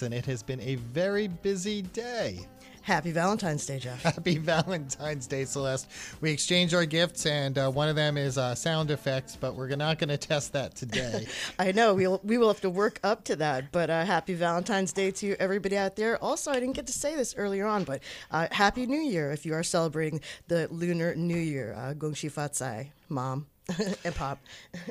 and it has been a very busy day. Happy Valentine's Day, Jeff. Happy Valentine's Day, Celeste. We exchange our gifts, and uh, one of them is uh, sound effects, but we're not going to test that today. I know we'll we will have to work up to that. But uh, happy Valentine's Day to everybody out there. Also, I didn't get to say this earlier on, but uh, Happy New Year if you are celebrating the Lunar New Year. Uh, Gong Xi Fa Cai, Mom. and pop.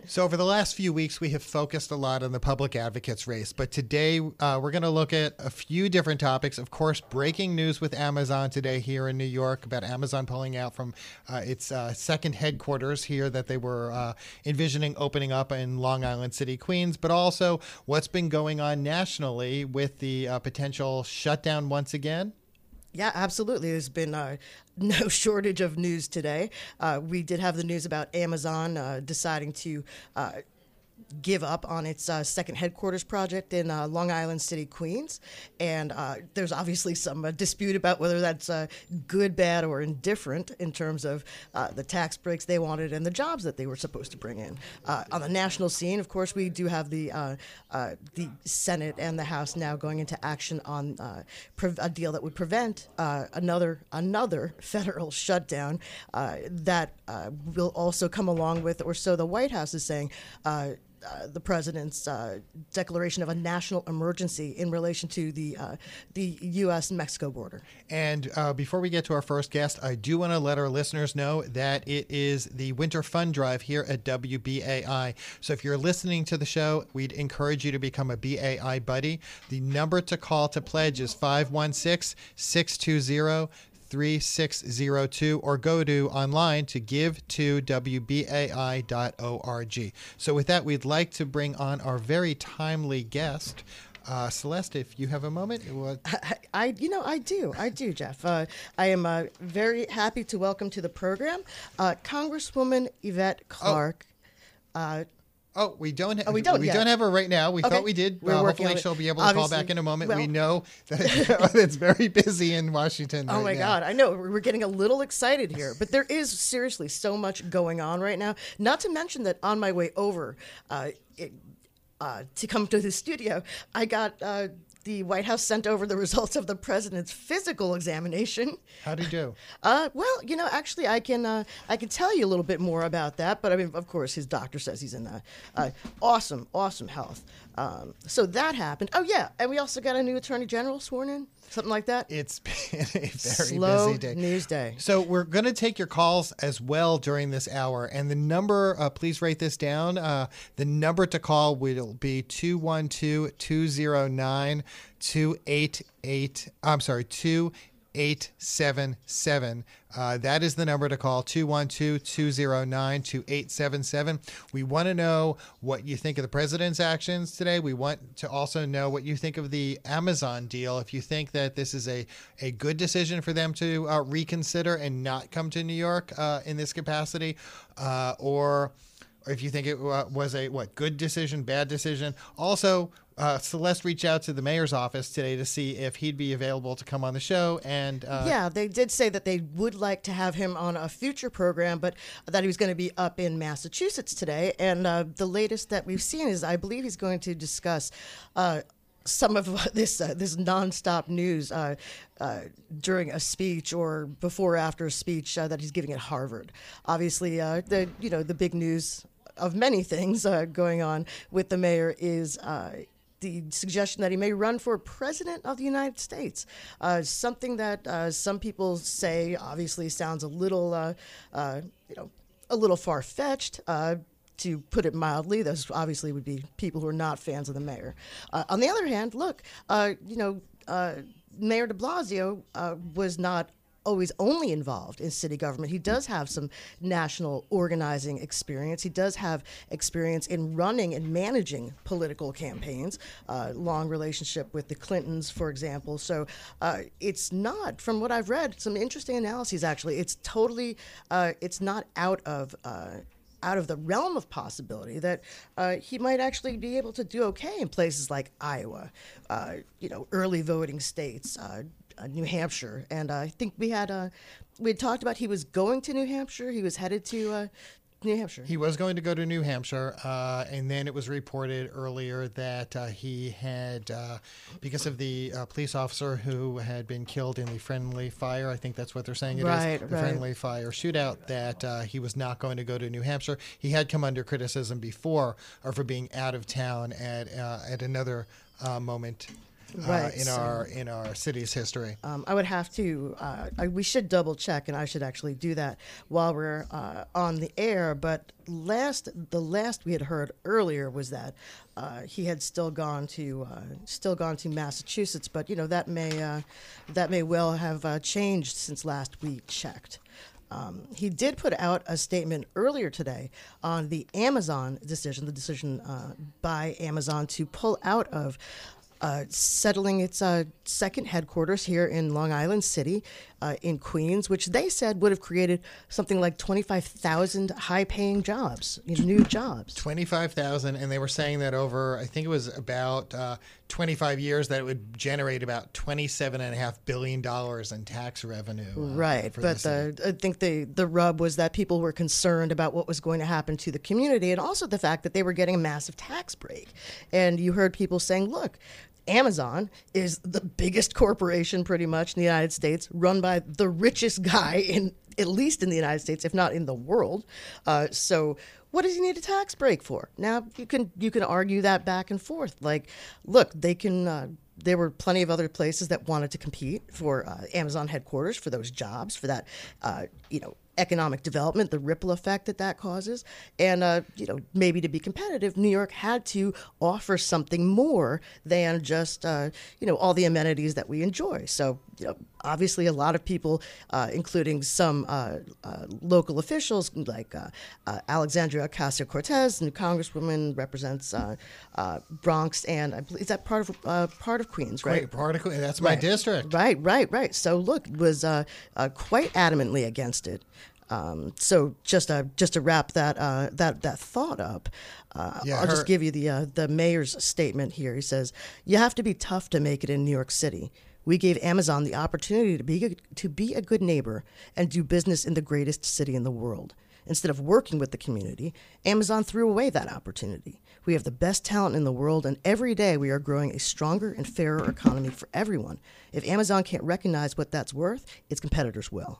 so, over the last few weeks, we have focused a lot on the public advocates race, but today uh, we're going to look at a few different topics. Of course, breaking news with Amazon today here in New York about Amazon pulling out from uh, its uh, second headquarters here that they were uh, envisioning opening up in Long Island City, Queens, but also what's been going on nationally with the uh, potential shutdown once again. Yeah, absolutely. There's been uh, no shortage of news today. Uh, we did have the news about Amazon uh, deciding to uh, give up on its uh, second headquarters project in uh, Long Island City, Queens. And uh, there's obviously some uh, dispute about whether that's uh, good, bad, or indifferent in terms of uh, the tax breaks they wanted and the jobs that they were supposed to bring in. on the national scene, of course, we do have the the Senate and the House now going into action on a deal that would prevent another another federal shutdown that will also come along with, or so the White House is saying uh, the president's uh, declaration of a national emergency in relation to the uh, the U.S. Mexico border. And uh, before we get to our first guest, I do want to let our listeners know that it is the Winter Fund Drive here at WBAI. So if you're listening to the show, we'd encourage you to become a BAI buddy. The number to call to pledge is 516 620 3602 or go to online to give to wbai.org. So, with that, we'd like to bring on our very timely guest. Uh, Celeste, if you have a moment? I, I, you know, I do, I do, Jeff. Uh, I am uh, very happy to welcome to the program uh, Congresswoman Yvette Clarke. Oh. Oh, we don't. Ha- oh, we don't. We yet. don't have her right now. We okay. thought we did. We're uh, hopefully, she'll be able to Obviously, call back in a moment. Well, we know that it's very busy in Washington. Oh right my now. God, I know. We're getting a little excited here, but there is seriously so much going on right now. Not to mention that on my way over. Uh, it, uh, to come to the studio, I got uh, the White House sent over the results of the president's physical examination. How did he do? Uh, well, you know, actually, I can uh, I can tell you a little bit more about that. But I mean, of course, his doctor says he's in uh awesome, awesome health. Um, so that happened. Oh yeah, and we also got a new attorney general sworn in, something like that. It's been a very Slow busy day. News day. So we're going to take your calls as well during this hour, and the number, uh, please write this down. Uh, the number to call will be 212 209 288. I'm sorry, 2 877. Uh, that is the number to call 212 209 2877. We want to know what you think of the president's actions today. We want to also know what you think of the Amazon deal. If you think that this is a, a good decision for them to uh, reconsider and not come to New York uh, in this capacity, uh, or or if you think it uh, was a what good decision, bad decision. Also, uh, Celeste reached out to the mayor's office today to see if he'd be available to come on the show. And uh, yeah, they did say that they would like to have him on a future program, but that he was going to be up in Massachusetts today. And uh, the latest that we've seen is, I believe, he's going to discuss uh, some of this uh, this nonstop news uh, uh, during a speech or before or after a speech uh, that he's giving at Harvard. Obviously, uh, the you know the big news of many things going on with the mayor is the suggestion that he may run for president of the United States. Uh, something that uh, some people say obviously sounds a little, uh, uh you know, a little far fetched. Uh, to put it mildly, those obviously would be people who are not fans of the mayor. Uh, on the other hand, look, you know, Mayor de Blasio was not always only involved in city government. He does have some national organizing experience. He does have experience in running and managing political campaigns, uh, long relationship with the Clintons, for example. So uh, it's not, from what I've read, some interesting analyses actually. It's totally, uh, it's not out of uh, out of the realm of possibility that uh, he might actually be able to do okay in places like Iowa, uh, you know, early voting states, uh, New Hampshire, and uh, I think we had uh, we had talked about he was going to New Hampshire. He was headed to uh, New Hampshire. He was going to go to New Hampshire, uh, and then it was reported earlier that uh, he had, uh, because of the uh, police officer who had been killed in the friendly fire, I think that's what they're saying it is, Right, the right. friendly fire shootout, that uh, he was not going to go to New Hampshire. He had come under criticism before or for being out of town at uh, at another uh, Uh, Right, in so- our in our city's history, Um, I would have to. Uh, I, we should double check, and I should actually do that while we're uh, on the air. But last, the last we had heard earlier was that uh, he had still gone to uh, still gone to Massachusetts. But you know that may uh, that may well have uh, changed since last we checked. Um, he did put out a statement earlier today on the Amazon decision, the decision uh, by Amazon to pull out of uh, settling its uh, second headquarters here in Long Island City, uh, in Queens, which they said would have created something like 25,000 high paying jobs, you know, new jobs. twenty five thousand, and they were saying that over I think it was about uh, twenty five years that it would generate about twenty seven and a half billion dollars in tax revenue. uh, Right, but the I think the the rub was that people were concerned about what was going to happen to the community, and also the fact that they were getting a massive tax break. And you heard people saying, "Look, Amazon is the biggest corporation, pretty much in the United States, run by the richest guy in at least in the United States, if not in the world. Uh, so." What does he need a tax break for? Now you can you can argue that back and forth. Like, look, they can uh, there were plenty of other places that wanted to compete for uh, Amazon headquarters for those jobs, for that, uh, you know, economic development, the ripple effect that that causes, and uh, you know, maybe to be competitive, New York had to offer something more than just uh, you know all the amenities that we enjoy. So, you know, obviously, a lot of people, uh, including some uh, uh, local officials like uh, uh, Alexandria Ocasio Cortez, new Congresswoman, represents uh, uh, Bronx, and I believe is that part of uh, part of Queens, right? Great particle. That's my district. Right, right, right. So look, was uh, uh, quite adamantly against it. Um, so just uh, just to wrap that uh, that that thought up, uh, Yeah, I'll her- just give you the uh, the mayor's statement here. He says, "You have to be tough to make it in New York City." We gave Amazon the opportunity to be to be a good neighbor and do business in the greatest city in the world. Instead of working with the community, Amazon threw away that opportunity. We have the best talent in the world, and every day we are growing a stronger and fairer economy for everyone. If Amazon can't recognize what that's worth, its competitors will.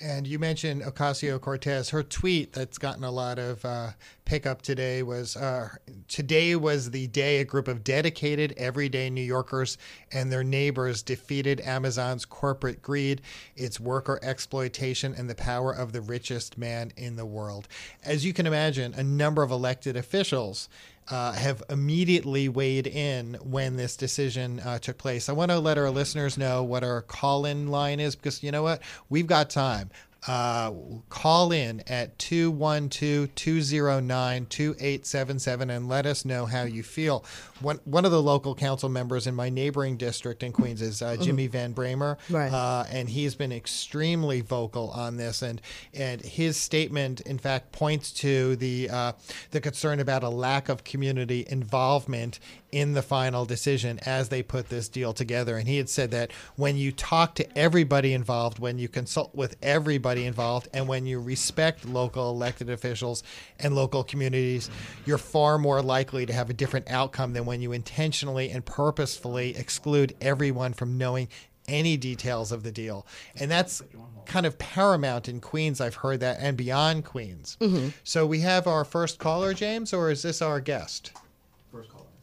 And you mentioned Ocasio Cortez. Her tweet that's gotten a lot of uh, pickup today was uh, Today was the day a group of dedicated, everyday New Yorkers and their neighbors defeated Amazon's corporate greed, its worker exploitation, and the power of the richest man in the world. As you can imagine, a number of elected officials uh, have immediately weighed in when this decision uh, took place. I want to let our listeners know what our call in line is because you know what? We've got time. Uh, call in at 212 209 2877 and let us know how you feel. One, one of the local council members in my neighboring district in Queens is uh, Jimmy Van Bramer. Right. Uh, and he's been extremely vocal on this. And, and his statement, in fact, points to the, uh, the concern about a lack of community involvement in the final decision as they put this deal together. And he had said that when you talk to everybody involved, when you consult with everybody involved, and when you respect local elected officials and local communities, you're far more likely to have a different outcome than when you intentionally and purposefully exclude everyone from knowing any details of the deal. And that's kind of paramount in Queens. I've heard that, and beyond Queens. Mm-hmm. So we have our first caller, James, or is this our guest?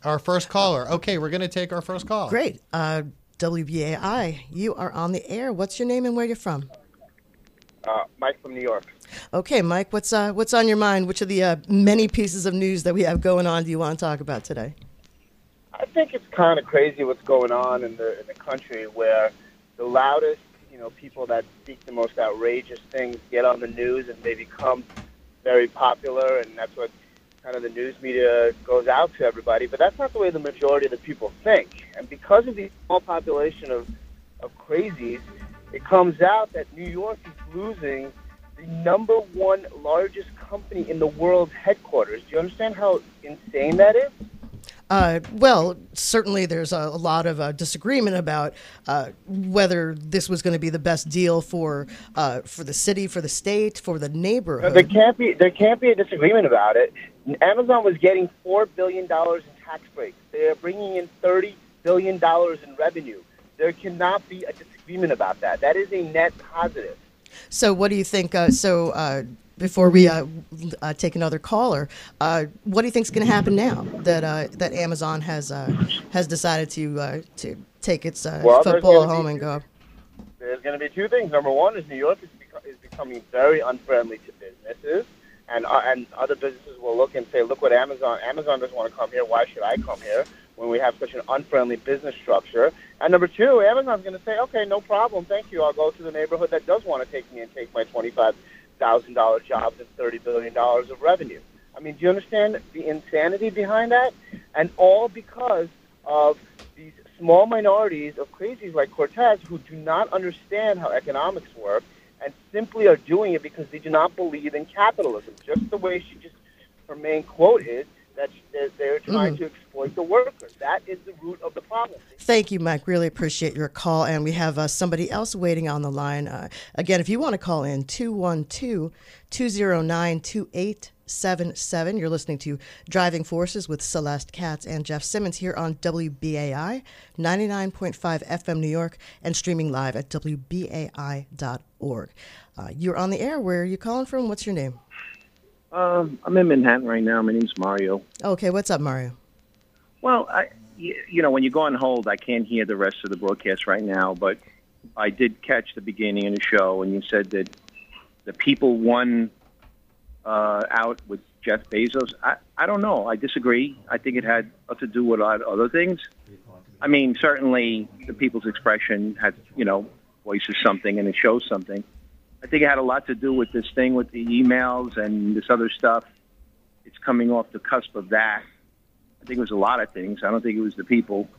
Our first caller. Okay, we're going to take our first call. Great. Uh, WBAI, you are on the air. What's your name and where you're from? Uh, Mike from New York. Okay, Mike, what's uh, what's on your mind? Which of the uh, many pieces of news that we have going on do you want to talk about today? I think it's kind of crazy what's going on in the in the country where the loudest, you know, people that speak the most outrageous things get on the news and they become very popular, and that's what kind of the news media goes out to everybody. But that's not the way the majority of the people think, and because of the small population of of crazies, it comes out that New York is losing the number one largest company in the world's headquarters. Do you understand how insane that is? Uh, well, certainly there's a, a lot of uh, disagreement about uh, whether this was going to be the best deal for uh, for the city, for the state, for the neighborhood. There can't be there can't be a disagreement about it. Amazon was getting four billion dollars in tax breaks. They are bringing in thirty billion dollars in revenue. There cannot be a disagreement about that. That is a net positive. So, what do you think? Uh, so, uh, before we uh, uh, take another caller, uh, what do you think is going to happen now that uh, that Amazon has uh, has decided to uh, to take its uh, Well, football home and go? There's going to be two things. Number one is New York is, beco- is becoming very unfriendly to businesses, and uh, and other businesses will look and say, look what Amazon Amazon doesn't want to come here. Why should I come here when we have such an unfriendly business structure? And number two, Amazon's going to say, okay, no problem, thank you. I'll go to the neighborhood that does want to take me and take my twenty five thousand dollar jobs and thirty billion dollars of revenue. I mean, do you understand the insanity behind that? And all because of these small minorities of crazies like Cortez who do not understand how economics work and simply are doing it because they do not believe in capitalism. Just the way she just her main quote is that they're, they're trying to exploit the workers. That is the root of the problem. Thank you, Mike. Really appreciate your call. And we have uh, somebody else waiting on the line. Uh, again, if you want to call in, 212 209 2877. You're listening to Driving Forces with Celeste Katz and Jeff Simmons here on WBAI 99.5 FM New York and streaming live at WBAI.org. Uh, you're on the air. Where are you calling from? What's your name? Um, I'm in Manhattan right now. My name's Mario. Okay, what's up, Mario? Well, I, you know, when you go on hold, I can't hear the rest of the broadcast right now, but I did catch the beginning of the show, and you said that the people won uh, out with Jeff Bezos. I, I don't know. I disagree. I think it had to do with a lot of other things. I mean, certainly the people's expression had, you know, voices something and it shows something. I think it had a lot to do with this thing with the emails and this other stuff. It's coming off the cusp of that. I think it was a lot of things. I don't think it was the people.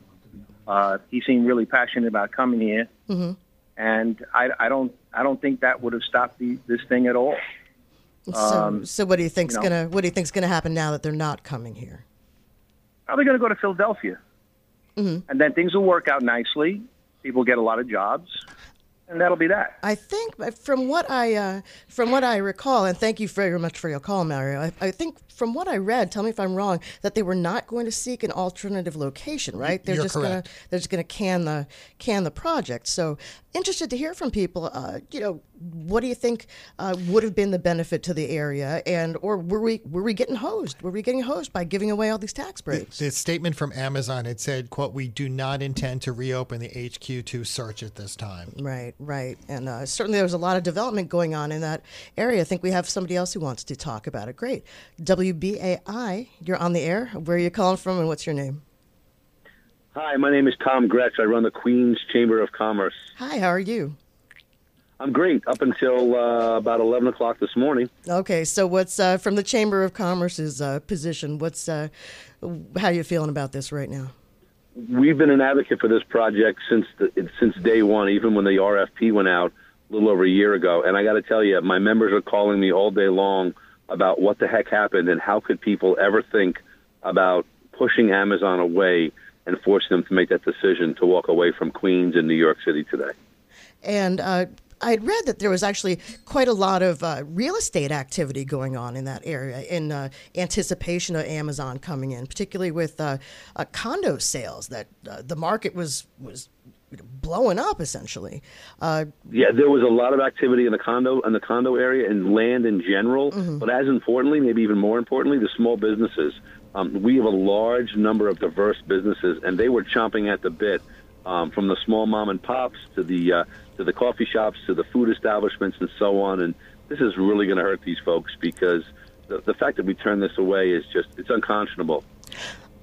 Uh, he seemed really passionate about coming here, Mm-hmm. and I, I don't I don't think that would have stopped the, this thing at all. So, Um, so what do you think's you know. gonna what do you think's gonna happen now that they're not coming here? Probably going to go to Philadelphia, Mm-hmm. and then things will work out nicely. People get a lot of jobs, and that'll be that. I think from what I uh, from what I recall, and thank you very much for your call, Mario. I, I think from what I read, tell me if I'm wrong, that they were not going to seek an alternative location, right? They're You're just correct. gonna they're just gonna can the can the project. So interested to hear from people. Uh, you know, what do you think uh, would have been the benefit to the area, and or were we were we getting hosed? Were we getting hosed by giving away all these tax breaks? The statement from Amazon it said, "quote We do not intend to reopen the HQ2 search at this time." Right, right. And uh, certainly there was a lot of development going on in that area. I think we have somebody else who wants to talk about it. Great. WBAI, you're on the air. Where are you calling from and what's your name? Hi, my name is Tom Grech. I run the Queens Chamber of Commerce. Hi, how are you? I'm great up until uh, about 11 o'clock this morning. Okay, so what's uh, from the Chamber of Commerce's uh, position? What's uh, how are you feeling about this right now? We've been an advocate for this project since the, since day one, even when the RFP went out a little over a year ago. And I got to tell you, my members are calling me all day long about what the heck happened and how could people ever think about pushing Amazon away and forcing them to make that decision to walk away from Queens and New York City today. And uh, I'd read that there was actually quite a lot of uh, real estate activity going on in that area in uh, anticipation of Amazon coming in, particularly with uh, uh, condo sales. That uh, the market was was blowing up essentially. Uh, Yeah, there was a lot of activity in the condo in the condo area and land in general. But as importantly, maybe even more importantly, the small businesses. Um, we have a large number of diverse businesses, and they were chomping at the bit, um, from the small mom and pops to the uh, to the coffee shops to the food establishments and so on. And this is really going to hurt these folks because the, the fact that we turn this away is just it's unconscionable.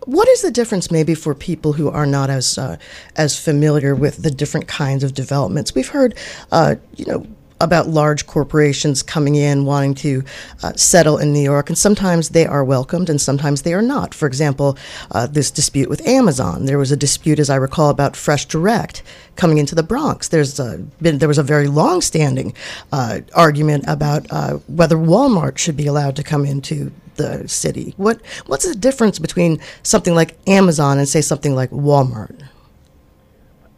What is the difference, maybe, for people who are not as uh, as familiar with the different kinds of developments? We've heard, uh, you know, about large corporations coming in wanting to uh, settle in New York, and sometimes they are welcomed, and sometimes they are not. For example, uh, this dispute with Amazon. There was a dispute, as I recall, about Fresh Direct coming into the Bronx. There's uh, been there was a very long-standing uh, argument about uh, whether Walmart should be allowed to come into the city. What what's the difference between something like Amazon and say something like Walmart?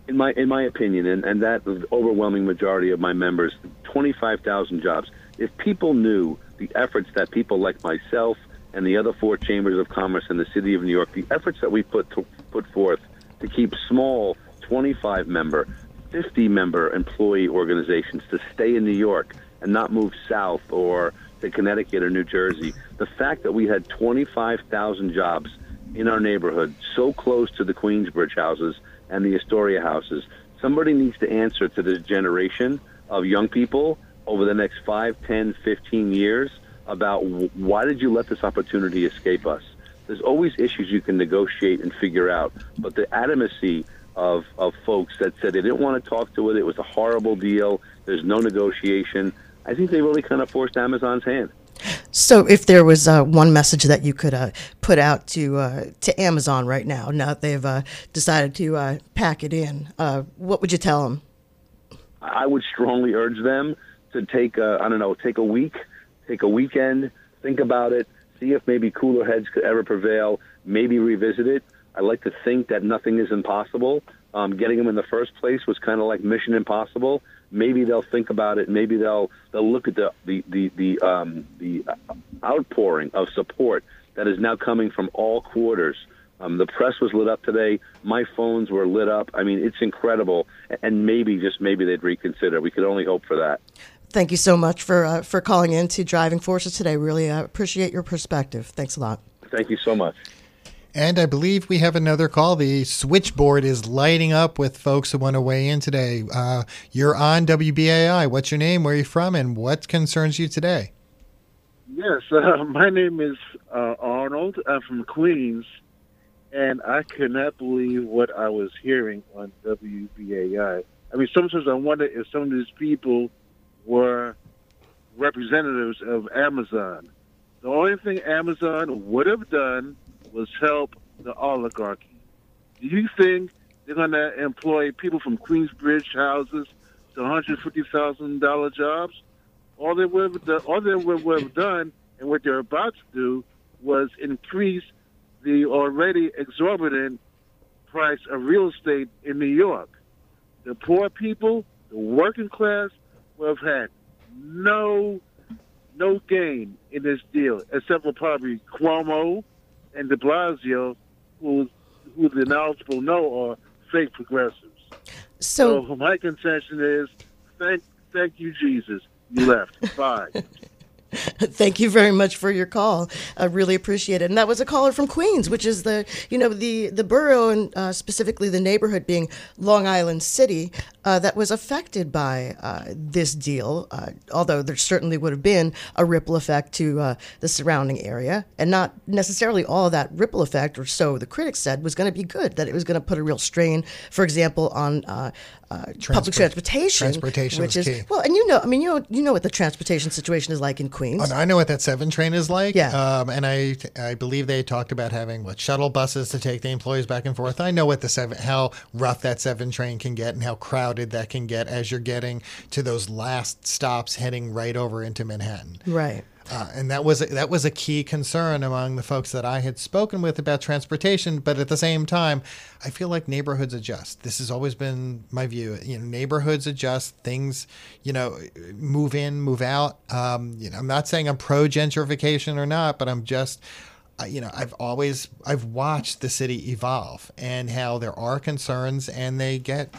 In my in my opinion, and, and that overwhelming majority of my members, twenty five thousand jobs. If people knew the efforts that people like myself and the other four chambers of commerce in the city of New York, the efforts that we put to, put forth to keep small twenty five member, fifty member employee organizations to stay in New York and not move south or to Connecticut or New Jersey, the fact that we had twenty five thousand jobs in our neighborhood so close to the Queensbridge houses and the Astoria houses. Somebody needs to answer to this generation of young people over the next 5, 10, 15 years about why did you let this opportunity escape us? There's always issues you can negotiate and figure out, but the adamancy of, of folks that said they didn't want to talk to it, it was a horrible deal, there's no negotiation, I think they really kind of forced Amazon's hand. So, if there was uh, one message that you could uh, put out to uh, to Amazon right now, now that they've uh, decided to uh, pack it in, uh, what would you tell them? I would strongly urge them to take I don't know, take a week, take a weekend, think about it, see if maybe cooler heads could ever prevail, maybe revisit it. I like to think that nothing is impossible. Um, getting them in the first place was kind of like Mission Impossible maybe they'll think about it. Maybe they'll they'll look at the the the the, um, the outpouring of support that is now coming from all quarters. Um, the press was lit up today. My phones were lit up. I mean, it's incredible. And maybe, just maybe, they'd reconsider. We could only hope for that. Thank you so much for uh, for calling in to Driving Forces today. Really uh, appreciate your perspective. Thanks a lot. Thank you so much. And I believe we have another call. The switchboard is lighting up with folks who want to weigh in today. Uh, you're on WBAI. What's your name? Where are you from? And what concerns you today? Yes, uh, my name is uh, Arnold. I'm from Queens. And I could not believe what I was hearing on WBAI. I mean, sometimes I wonder if some of these people were representatives of Amazon. The only thing Amazon would have done was help the oligarchy. Do you think they're going to employ people from Queensbridge houses to $150,000 jobs? All they would have done, all they would have done, and what they're about to do, was increase the already exorbitant price of real estate in New York. The poor people, the working class, will have had no no gain in this deal, except for probably Cuomo and De Blasio, who who the knowledgeable know are fake progressives. So, so my contention is, thank thank you, Jesus. You left. Bye. Thank you very much for your call. I really appreciate it. And that was a caller from Queens, which is the you know the the borough and uh, specifically the neighborhood being Long Island City uh, that was affected by uh, this deal. Uh, although there certainly would have been a ripple effect to uh, the surrounding area, and not necessarily all that ripple effect, or so the critics said, was going to be good. That it was going to put a real strain, for example, on uh, uh, public transportation, transportation which is key. well, and you know, I mean, you know, you know what the transportation situation is like in Queens. Oh, I know what that seven train is like. Yeah. Um, and I I believe they talked about having what shuttle buses to take the employees back and forth. I know what the seven how rough that seven train can get and how crowded that can get as you're getting to those last stops heading right over into Manhattan. Right. Uh, and that was that was a key concern among the folks that I had spoken with about transportation. But at the same time, I feel like neighborhoods adjust. This has always been my view. You know, neighborhoods adjust. Things, you know, move in, move out. Um, you know, I'm not saying I'm pro gentrification or not, but I'm just you know i've always i've watched the city evolve and how there are concerns and they get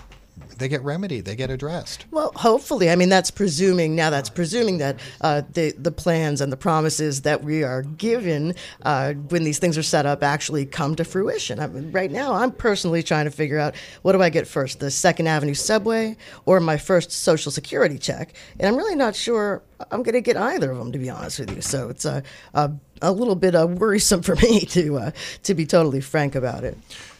they get remedied, they get addressed. Well, hopefully, I mean that's presuming now that's presuming that uh, the the plans and the promises that we are given uh, when these things are set up actually come to fruition. I mean, right now, I'm personally trying to figure out what do I get first, the Second Avenue subway or my first Social Security check, and I'm really not sure I'm going to get either of them to be honest with you. So it's a a, a little bit uh, worrisome for me to uh, to be totally frank about it.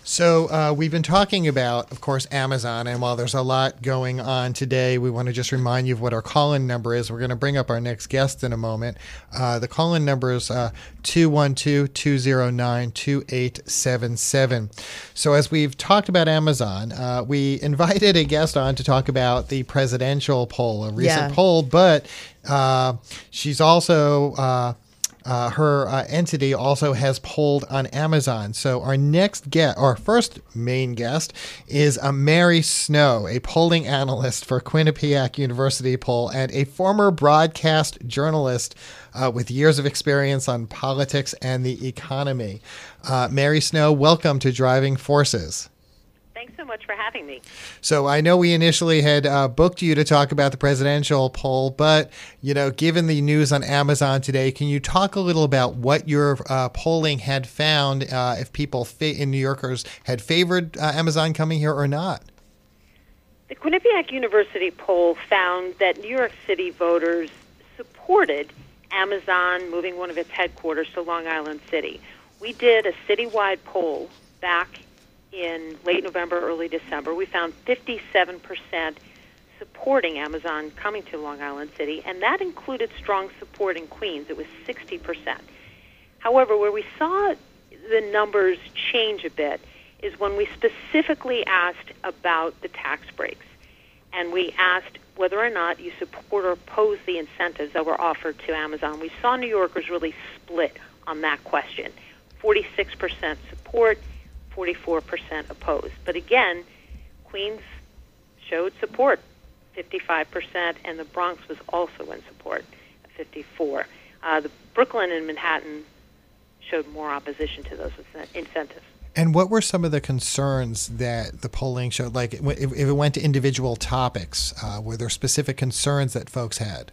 So, uh, we've been talking about, of course, Amazon. And while there's a lot going on today, we want to just remind you of what our call in number is. We're going to bring up our next guest in a moment. Uh, the call in number is uh, 212 209 2877. So, as we've talked about Amazon, uh, we invited a guest on to talk about the presidential poll, a recent Yeah. poll, but uh, she's also uh, her uh, entity also has polled on Amazon. So our next guest, our first main guest, is uh, Mary Snow, a polling analyst for Quinnipiac University poll and a former broadcast journalist uh, with years of experience on politics and the economy. Uh, Mary Snow, welcome to Driving Forces. Thanks so much for having me. So I know we initially had uh, booked you to talk about the presidential poll, but you know, given the news on Amazon today, can you talk a little about what your uh, polling had found? Uh, if people fa- in New Yorkers had favored uh, Amazon coming here or not? The Quinnipiac University poll found that New York City voters supported Amazon moving one of its headquarters to Long Island City. We did a citywide poll back in late November, early December, we found 57% supporting Amazon coming to Long Island City, and that included strong support in Queens. It was 60%. However, where we saw the numbers change a bit is when we specifically asked about the tax breaks. And we asked whether or not you support or oppose the incentives that were offered to Amazon. We saw New Yorkers really split on that question 46% support, 44% opposed. But again, Queens showed support, 55%, and the Bronx was also in support, 54. Uh, the Brooklyn and Manhattan showed more opposition to those incentives. And what were some of the concerns that the polling showed? Like, if, it went to individual topics, uh, were there specific concerns that folks had?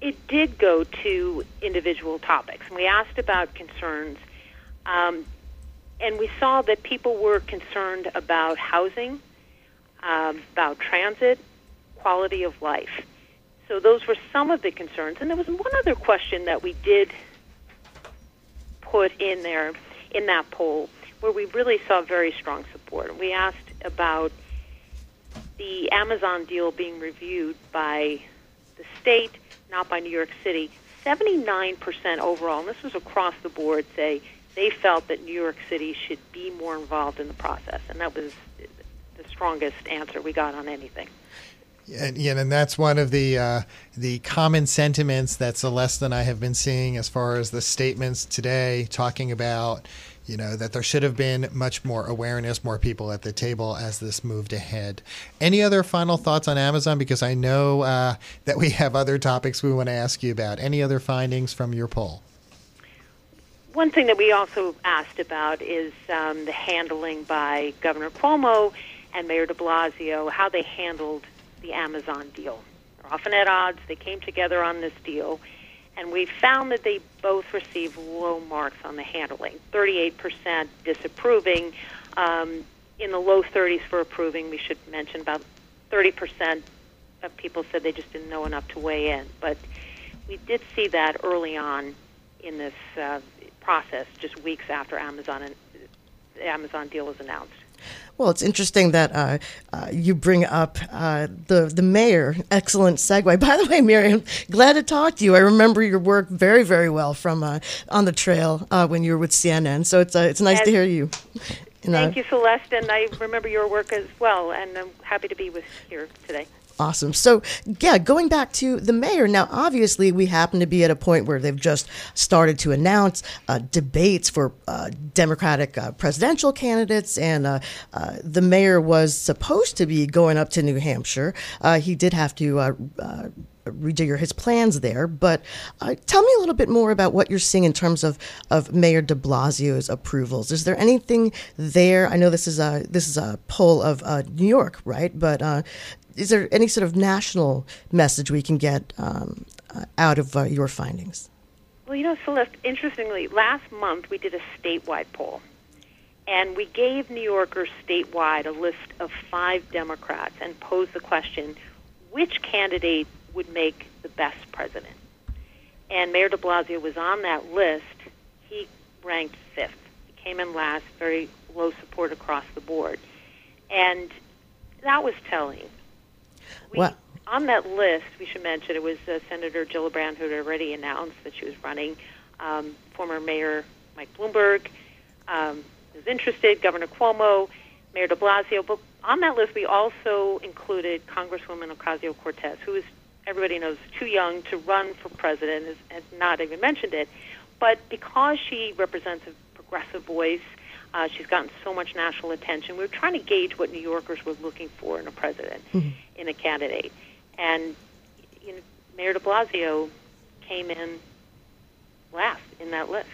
It did go to individual topics. And we asked about concerns. Um, and we saw that people were concerned about housing, um, about transit, quality of life. So those were some of the concerns. And there was one other question that we did put in there in that poll where we really saw very strong support. We asked about the Amazon deal being reviewed by the state, not by New York City. 79% overall, and this was across the board, say they felt that New York City should be more involved in the process, and that was the strongest answer we got on anything. And, yeah, and that's one of the uh, the common sentiments that Celeste and I have been seeing as far as the statements today, talking about you know that there should have been much more awareness, more people at the table as this moved ahead. Any other final thoughts on Amazon? Because I know uh, that we have other topics we want to ask you about. Any other findings from your poll? One thing that we also asked about is um, the handling by Governor Cuomo and Mayor de Blasio, how they handled the Amazon deal. They're often at odds. They came together on this deal, and we found that they both received low marks on the handling 38% disapproving, um, in the low 30s for approving. We should mention about 30% of people said they just didn't know enough to weigh in. But we did see that early on in this uh, process just weeks after Amazon and the Amazon deal was announced. Well, it's interesting that uh, uh, you bring up uh, the the mayor. Excellent segue. By the way, Mary, I'm, glad to talk to you. I remember your work very, very well from uh, on the trail uh, when you were with CNN. So it's uh, it's nice and to hear you. Thank you, Celeste, and I remember your work as well. And I'm happy to be with here today. Awesome. So, yeah, going back to the mayor, now obviously we happen to be at a point where they've just started to announce uh, debates for uh, Democratic uh, presidential candidates, and uh, uh, the mayor was supposed to be going up to New Hampshire. Uh, he did have to rejigger his plans there. But uh, tell me a little bit more about what you're seeing in terms of, of Mayor De Blasio's approvals. Is there anything there? I know this is a this is a poll of uh, New York, right? But uh, is there any sort of national message we can get um, uh, out of uh, your findings? Well, you know, Celeste, interestingly, last month we did a statewide poll. And we gave New Yorkers statewide a list of five Democrats and posed the question which candidate would make the best president? And Mayor de Blasio was on that list. He ranked fifth. He came in last, very low support across the board. And that was telling. We, well, on that list, we should mention it was uh, Senator Gillibrand who had already announced that she was running. Um, former Mayor Mike Bloomberg um, was interested, Governor Cuomo, Mayor de Blasio. But on that list, we also included Congresswoman Ocasio Cortez, who is, everybody knows, too young to run for president, has, has not even mentioned it. but because she represents a progressive voice, uh, she's gotten so much national attention. We were trying to gauge what New Yorkers were looking for in a president, in a candidate, and you know, Mayor De Blasio came in last in that list.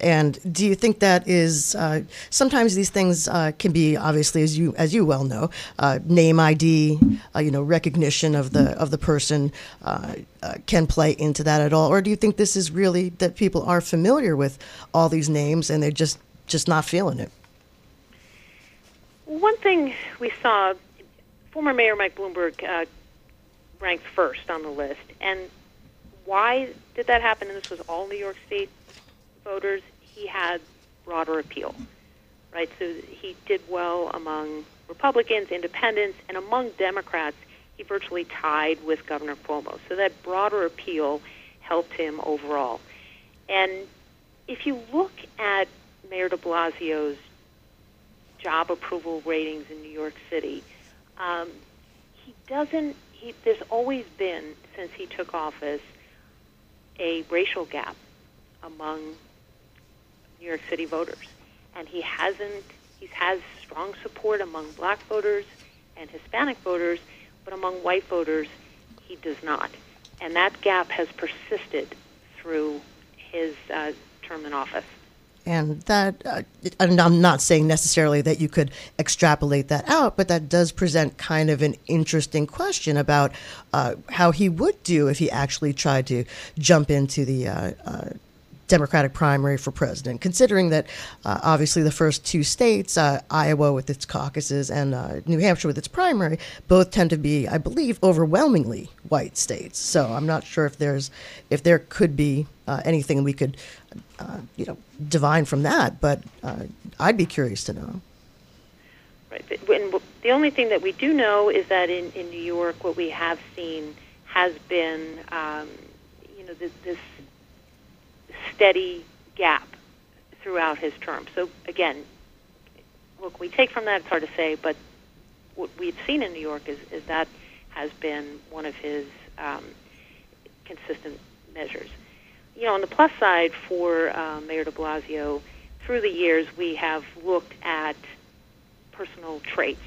And do you think that is uh, sometimes these things uh, can be obviously, as you as you well know, uh, name ID, uh, you know, recognition of the of the person uh, uh, can play into that at all, or do you think this is really that people are familiar with all these names and they're just just not feeling it? One thing we saw, former Mayor Mike Bloomberg uh, ranked first on the list, and why did that happen? And this was all New York State voters. He had broader appeal, right? So he did well among Republicans, Independents, and among Democrats. He virtually tied with Governor Cuomo. So that broader appeal helped him overall. And if you look at Mayor De Blasio's job approval ratings in New York City, um, he doesn't. He, there's always been since he took office a racial gap among New York City voters, and he hasn't. He has strong support among Black voters and Hispanic voters, but among white voters, he does not, and that gap has persisted through his uh, term in office. And that, uh, and I'm not saying necessarily that you could extrapolate that out, but that does present kind of an interesting question about uh, how he would do if he actually tried to jump into the uh, uh Democratic primary for president, considering that uh, obviously the first two states, uh, Iowa with its caucuses and uh, New Hampshire with its primary, both tend to be, I believe, overwhelmingly white states. So I'm not sure if there's if there could be uh, anything we could, uh, you know, divine from that. But uh, I'd be curious to know. Right. And the only thing that we do know is that in, in New York, what we have seen has been, um, you know, this, this steady gap throughout his term. So again, what we take from that, it's hard to say, but what we've seen in New York is, is that has been one of his um, consistent measures. You know, on the plus side for uh, Mayor de Blasio, through the years we have looked at personal traits.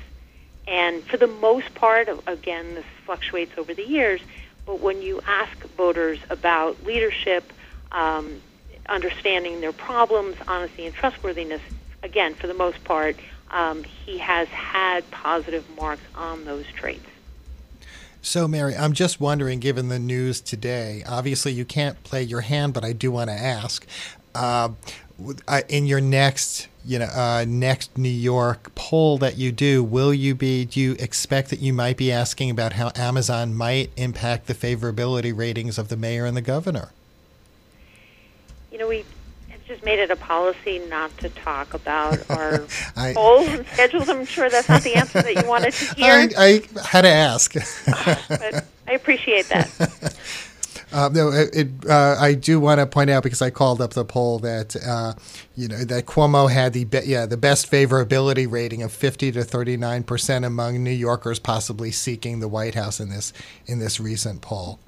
And for the most part, again, this fluctuates over the years, but when you ask voters about leadership, um, understanding their problems, honesty, and trustworthiness, again, for the most part, um, he has had positive marks on those traits. So, Mary, I'm just wondering, given the news today, obviously you can't play your hand, but I do want to ask. Uh, in your next, you know, uh, next New York poll that you do, will you be? Do you expect that you might be asking about how Amazon might impact the favorability ratings of the mayor and the governor? you know, we just made it a policy not to talk about our I, polls and schedules. I'm sure that's not the answer that you wanted to hear. I, I had to ask. but I appreciate that. Uh, no, it, it, uh, I do want to point out because I called up the poll that uh, you know that Cuomo had the be- yeah the best favorability rating of fifty to thirty nine percent among New Yorkers possibly seeking the White House in this in this recent poll.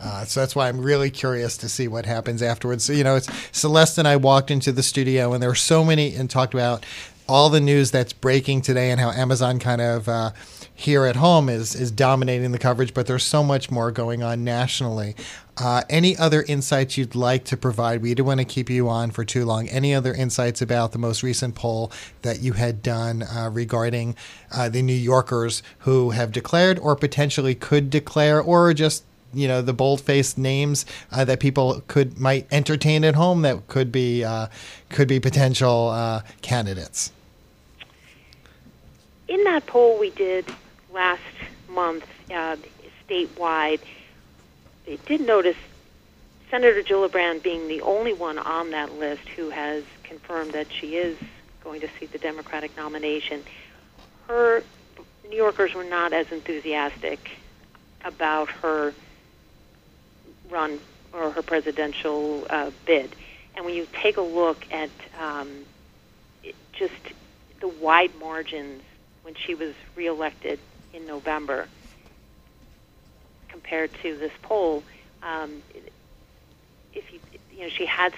Uh, so that's why I'm really curious to see what happens afterwards. So, you know, it's Celeste and I walked into the studio, and there were so many and talked about all the news that's breaking today and how Amazon kind of uh, here at home is is dominating the coverage, but there's so much more going on nationally. Uh, any other insights you'd like to provide? We didn't want to keep you on for too long. Any other insights about the most recent poll that you had done uh, regarding uh, the New Yorkers who have declared or potentially could declare, or just you know the bold-faced names uh, that people could might entertain at home that could be uh, could be potential uh, candidates. In that poll we did last month uh, statewide, they did notice Senator Gillibrand being the only one on that list who has confirmed that she is going to seek the Democratic nomination. Her New Yorkers were not as enthusiastic about her run or her presidential uh, bid. And when you take a look at um, just the wide margins when she was reelected in November compared to this poll, um, if you you know, she had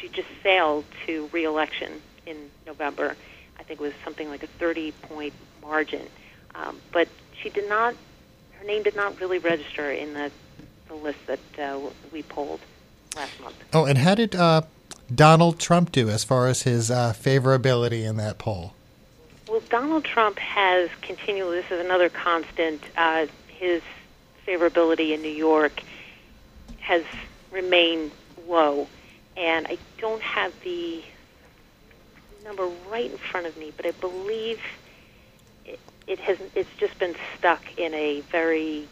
she just sailed to reelection in November. I think it was something like a 30 point margin, um, but she did not. Her name did not really register in the the list that uh, we polled last month. Oh, and how did uh, Donald Trump do as far as his uh, favorability in that poll? Well, Donald Trump has continually. This is another constant. Uh, his favorability in New York has remained low, and I don't have the number right in front of me, but I believe it, it has. It's just been stuck in a very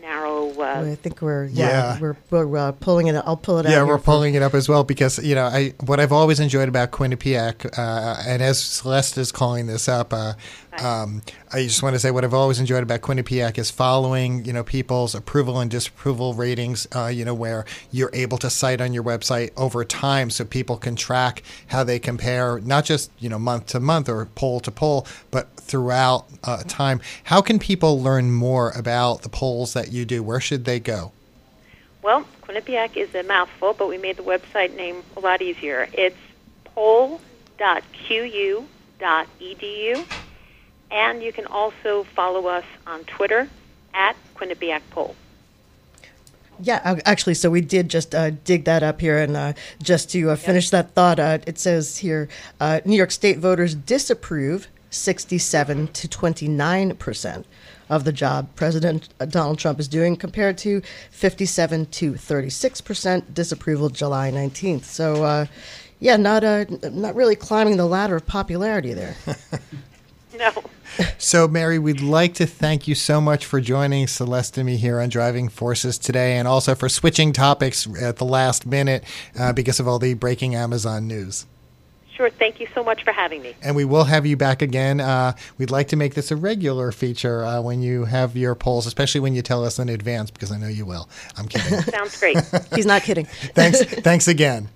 narrow. Uh, I think we're yeah, Yeah. we're, we're uh, pulling it. I'll pull it out. Yeah, here we're pulling it up as well because you know I what I've always enjoyed about Quinnipiac, uh, and as Celeste is calling this up, uh, um, I just want to say what I've always enjoyed about Quinnipiac is following you know people's approval and disapproval ratings. Uh, you know where you're able to cite on your website over time, so people can track how they compare, not just you know month to month or poll to poll, but throughout uh, time. How can people learn more about the polls that you do? Where should they go? Well, Quinnipiac is a mouthful, but we made the website name a lot easier. It's poll.qu.edu, and you can also follow us on Twitter at Quinnipiac Poll. Yeah, actually, so we did just uh, dig that up here, and uh, just to uh, finish that thought, uh, it says here uh, New York State voters disapprove 67 to 29 percent of the job President uh, Donald Trump is doing, compared to 57 to 36 percent disapproval July 19th. So, uh, yeah, not uh, not really climbing the ladder of popularity there. No. So, Mary, we'd like to thank you so much for joining Celeste and me here on Driving Forces today, and also for switching topics at the last minute uh, because of all the breaking Amazon news. Sure. Thank you so much for having me. And we will have you back again. Uh, we'd like to make this a regular feature uh, when you have your polls, especially when you tell us in advance, because I know you will. I'm kidding. Sounds great. He's not kidding. thanks. Thanks again.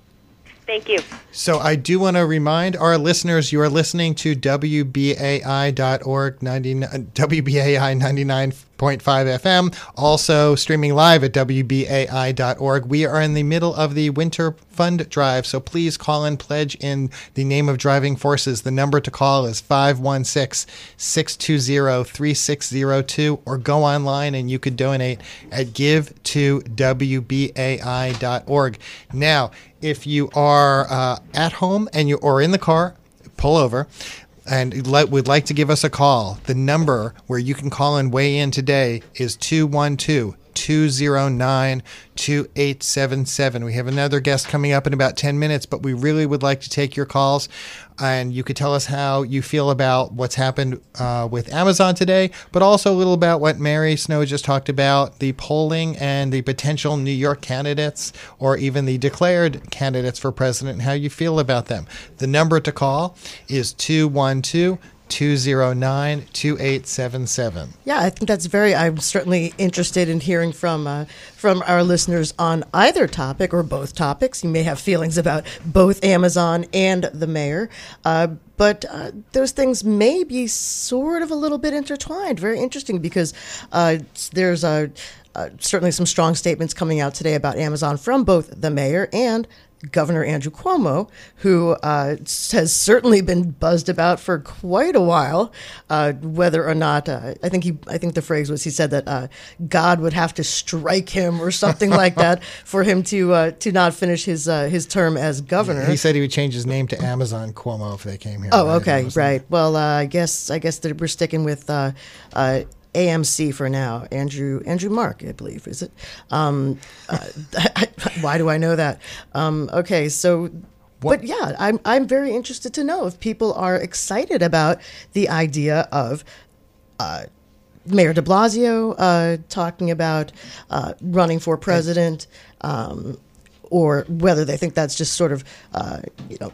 Thank you. So I do want to remind our listeners you are listening to WBAI.org, 99, WBAI 99.5 FM, also streaming live at WBAI.org. We are in the middle of the winter fund drive, so please call and pledge in the name of Driving Forces. The number to call is 516 620 3602 or go online and you could donate at give2wbai.org. Now, if you are uh, at home and you or in the car, pull over and would like to give us a call. The number where you can call and weigh in today is 212 209 2877. We have another guest coming up in about 10 minutes, but we really would like to take your calls. And you could tell us how you feel about what's happened uh, with Amazon today, but also a little about what Mary Snow just talked about the polling and the potential New York candidates or even the declared candidates for president and how you feel about them. The number to call is 212 209 2877. Yeah, I think that's very. I'm certainly interested in hearing from uh, from our listeners on either topic or both topics. You may have feelings about both Amazon and the mayor, uh, but uh, those things may be sort of a little bit intertwined. Very interesting because uh, there's a. Uh, certainly, some strong statements coming out today about Amazon from both the mayor and Governor Andrew Cuomo, who uh, has certainly been buzzed about for quite a while. Uh, whether or not uh, I think he, I think the phrase was he said that uh, God would have to strike him or something like that for him to uh, to not finish his uh, his term as governor. He said he would change his name to Amazon Cuomo if they came here. Oh, right? okay, right. Well, uh, I guess I guess that we're sticking with uh, uh, AMC for now. Andrew Andrew Mark, I believe, is it? Um, uh, why do I know that? Um, okay, so. But yeah, I'm I'm very interested to know if people are excited about the idea of uh, Mayor De Blasio uh, talking about uh, running for president, um, or whether they think that's just sort of uh, you know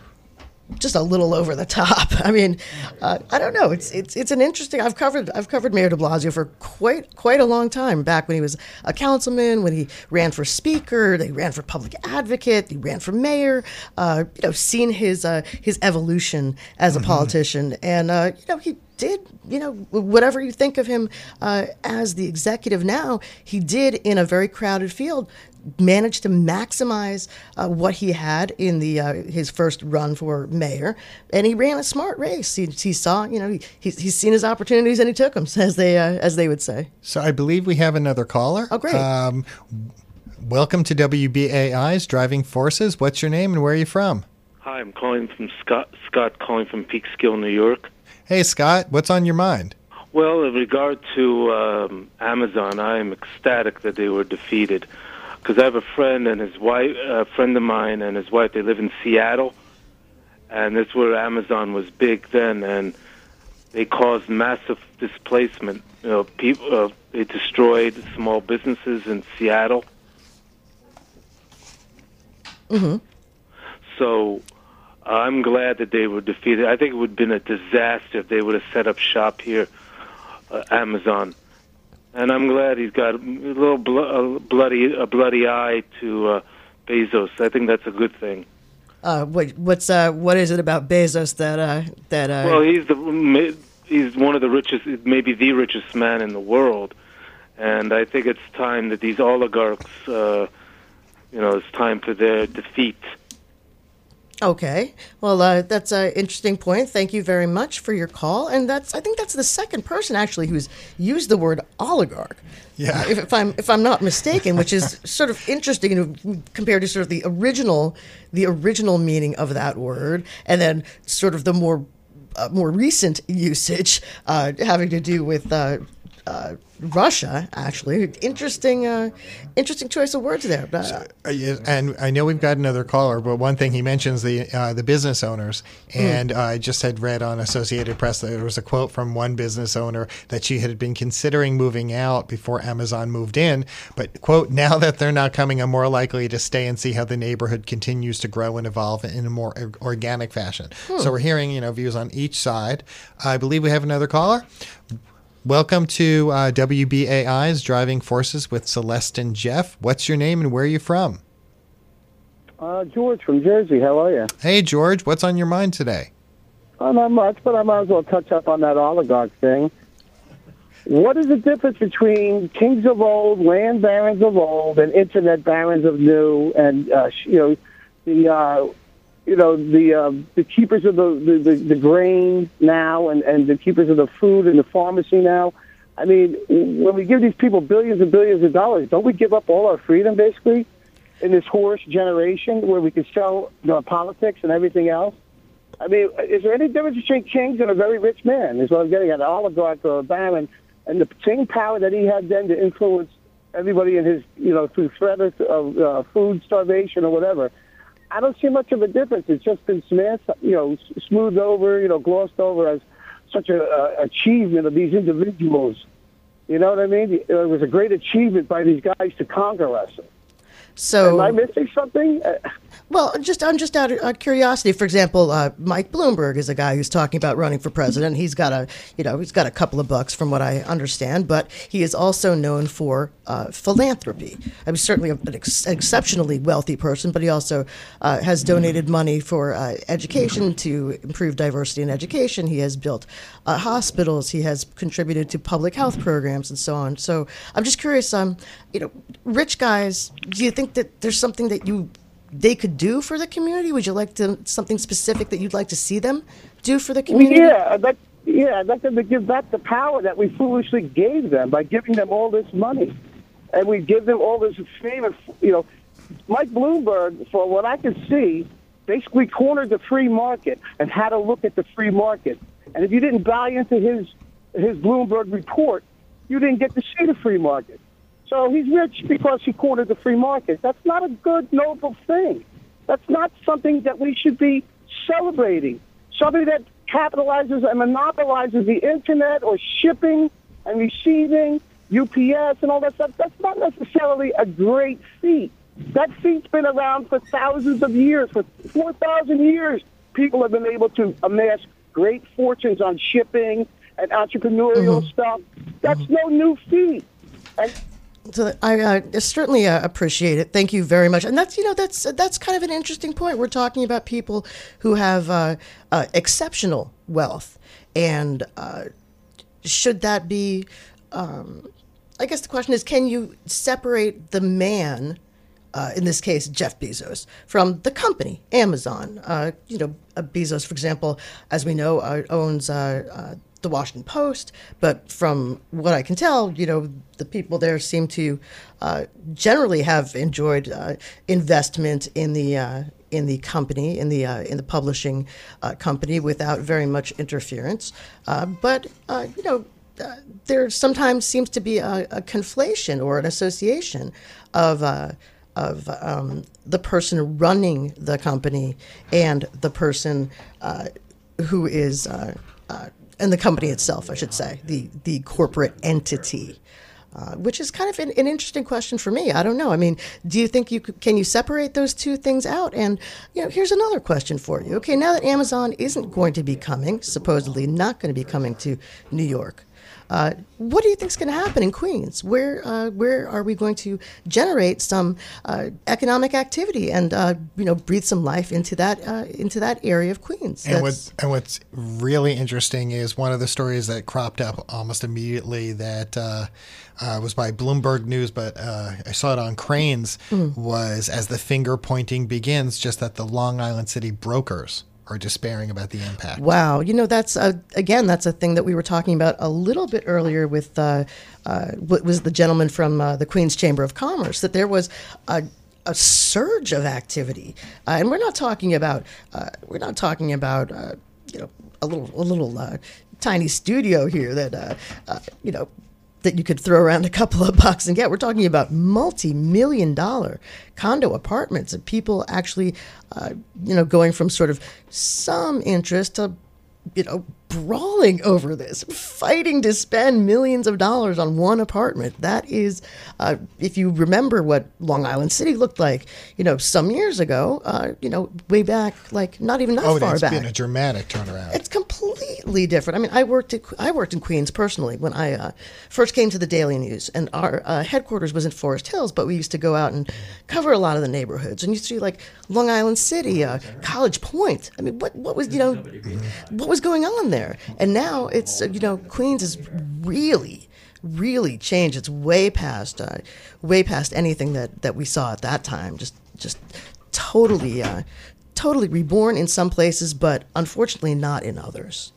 just a little over the top. I mean, uh, I don't know. It's it's it's an interesting. I've covered I've covered Mayor De Blasio for quite quite a long time. Back when he was a councilman, when he ran for speaker, they ran for public advocate, he ran for mayor. Uh, you know, seen his uh, his evolution as a politician, and uh, you know he did, you know, whatever you think of him uh, as the executive now, he did in a very crowded field managed to maximize uh, what he had in the uh, his first run for mayor, and he ran a smart race. He, he saw, you know, he, he's, he's seen his opportunities and he took them, as they uh, as they would say. So I believe we have another caller. Oh, great. Um, welcome to WBAI's Driving Forces. What's your name and where are you from? Hi, I'm calling from Scott. Scott calling from Peekskill, New York. Hey, Scott, what's on your mind? Well, in regard to um, Amazon, I am ecstatic that they were defeated because I have a friend and his wife, a friend of mine and his wife. They live in Seattle, and that's where Amazon was big then, and they caused massive displacement. You know, people uh, they destroyed small businesses in Seattle. Mm-hmm. So I'm glad that they were defeated. I think it would have been a disaster if they would have set up shop here, uh, Amazon. And I'm glad he's got a little bl- a bloody a bloody eye to uh, Bezos. I think that's a good thing. Uh, what, what's uh, what is it about Bezos that uh, that? Uh, Well, he's the he's one of the richest, maybe the richest man in the world, and I think it's time that these oligarchs, uh, you know, it's time for their defeat. Okay. Well, uh, that's an interesting point. Thank you very much for your call. And that's I think that's the second person actually who's used the word oligarch. Yeah. If, if I'm if I'm not mistaken, which is sort of interesting compared to sort of the original the original meaning of that word, and then sort of the more uh, more recent usage uh, having to do with. Uh, uh, Russia, actually, interesting, uh, interesting choice of words there. But, uh, Uh, And I know we've got another caller, but one thing he mentions the uh, the business owners, and uh, I just had read on Associated Press that there was a quote from one business owner that she had been considering moving out before Amazon moved in, but quote now that they're not coming, I'm more likely to stay and see how the neighborhood continues to grow and evolve in a more organic fashion. So we're hearing you know views on each side. I believe we have another caller. Welcome to uh, WBAI's Driving Forces with Celeste and Jeff. What's your name and where are you from? Uh, George from Jersey. How are you? Hey, George, what's on your mind today? Oh, not much, but I might as well touch up on that oligarch thing. What is the difference between kings of old, land barons of old, and internet barons of new, and uh, you know, the uh, you know the uh, the keepers of the, the, the, the grain now, and, and the keepers of the food and the pharmacy now? I mean, when we give these people billions and billions of dollars, don't we give up all our freedom basically in this horse generation where we can sell you know, politics and everything else? I mean, is there any difference between kings and a very rich man? Is what I'm getting at, an oligarch or a baron, and the same power that he had then to influence everybody in his, you know, through threat of uh, food starvation or whatever. I don't see much of a difference. It's just been smashed, you know, smoothed over, you know, glossed over as such a uh, achievement of these individuals. You know what I mean? It was a great achievement by these guys to conquer us. So Am I missing something? Uh, Well, just I'm just out of curiosity. For example, uh, Mike Bloomberg is a guy who's talking about running for president. He's got a you know he's got a couple of bucks from what I understand, but he is also known for uh, philanthropy. I mean, certainly an ex- exceptionally wealthy person, but he also uh, has donated money for uh, education to improve diversity in education. He has built uh, hospitals. He has contributed to public health programs and so on. So I'm just curious. Um, you know, rich guys. Do you think that there's something that you they could do for the community? Would you like to something specific that you'd like to see them do for the community? Yeah, I'd like, yeah, I'd like them to give back the power that we foolishly gave them by giving them all this money, and we give them all this fame. And you know, Mike Bloomberg, for what I can see, basically cornered the free market and had a look at the free market. And if you didn't buy into his his Bloomberg report, you didn't get to see the free market. So he's rich because he cornered the free market. That's not a good, noble thing. That's not something that we should be celebrating. Somebody that capitalizes and monopolizes the internet or shipping and receiving, UPS and all that stuff, that's not necessarily a great feat. That feat's been around for thousands of years. For 4,000 years, people have been able to amass great fortunes on shipping and entrepreneurial mm-hmm. stuff. That's no new feat. And So I uh, certainly uh, appreciate it. Thank you very much. And that's you know that's that's kind of an interesting point. We're talking about people who have uh, uh exceptional wealth, and uh, should that be? Um, I guess the question is, can you separate the man? Uh, in this case, Jeff Bezos, from the company, Amazon. you know, Bezos, for example, as we know, owns the Washington Post, but from what I can tell, you know, the people there seem to uh, generally have enjoyed uh, investment in the uh, in the company, in the uh, in the publishing uh, company, without very much interference. Uh, but you know, there sometimes seems to be a, a conflation or an association of of um, the person running the company and the person who is and the company itself, I should say, the the corporate entity. Uh, which is kind of an, an, interesting question for me. I don't know. I mean, do you think you could, can you separate those two things out? And you know, here's another question for you. Okay, now that Amazon isn't going to be coming, supposedly not going to be coming to New York, uh, what do you think is going to happen in Queens? Where uh, where are we going to generate some uh, economic activity and uh, you know breathe some life into that uh, into that area of Queens? And, what, and what's really interesting is one of the stories that cropped up almost immediately that uh, was by Bloomberg News, but I saw it on Crain's Mm. Was as the finger pointing begins, just that the Long Island City brokers are despairing about the impact. Wow, you know that's a, again that's a thing that we were talking about a little bit earlier with uh, uh, what was the gentleman from uh, the Queens Chamber of Commerce that there was a, a surge of activity, uh, and we're not talking about uh, we're not talking about uh, you know a little a little tiny studio here that you know that you could throw around a couple of bucks and get. We're talking about multi-million dollar condo apartments and people actually, uh, you know, going from sort of some interest to you know, brawling over this, fighting to spend millions of dollars on one apartment. That is, uh, if you remember what Long Island City looked like, you know, some years ago, uh, you know, way back, like not even that oh, far it's back. been a dramatic turnaround. It's completely different. I mean, I worked at, I worked in Queens personally when I uh, first came to the Daily News, and our uh, headquarters was in Forest Hills, but we used to go out and cover a lot of the neighborhoods, and you see like Long Island City, uh, College Point. I mean, what what was you know, what was going on there? And now it's you know, Queens is really really changed. It's way past uh, way past anything that that we saw at that time. Just just totally uh, totally reborn in some places, but unfortunately not in others.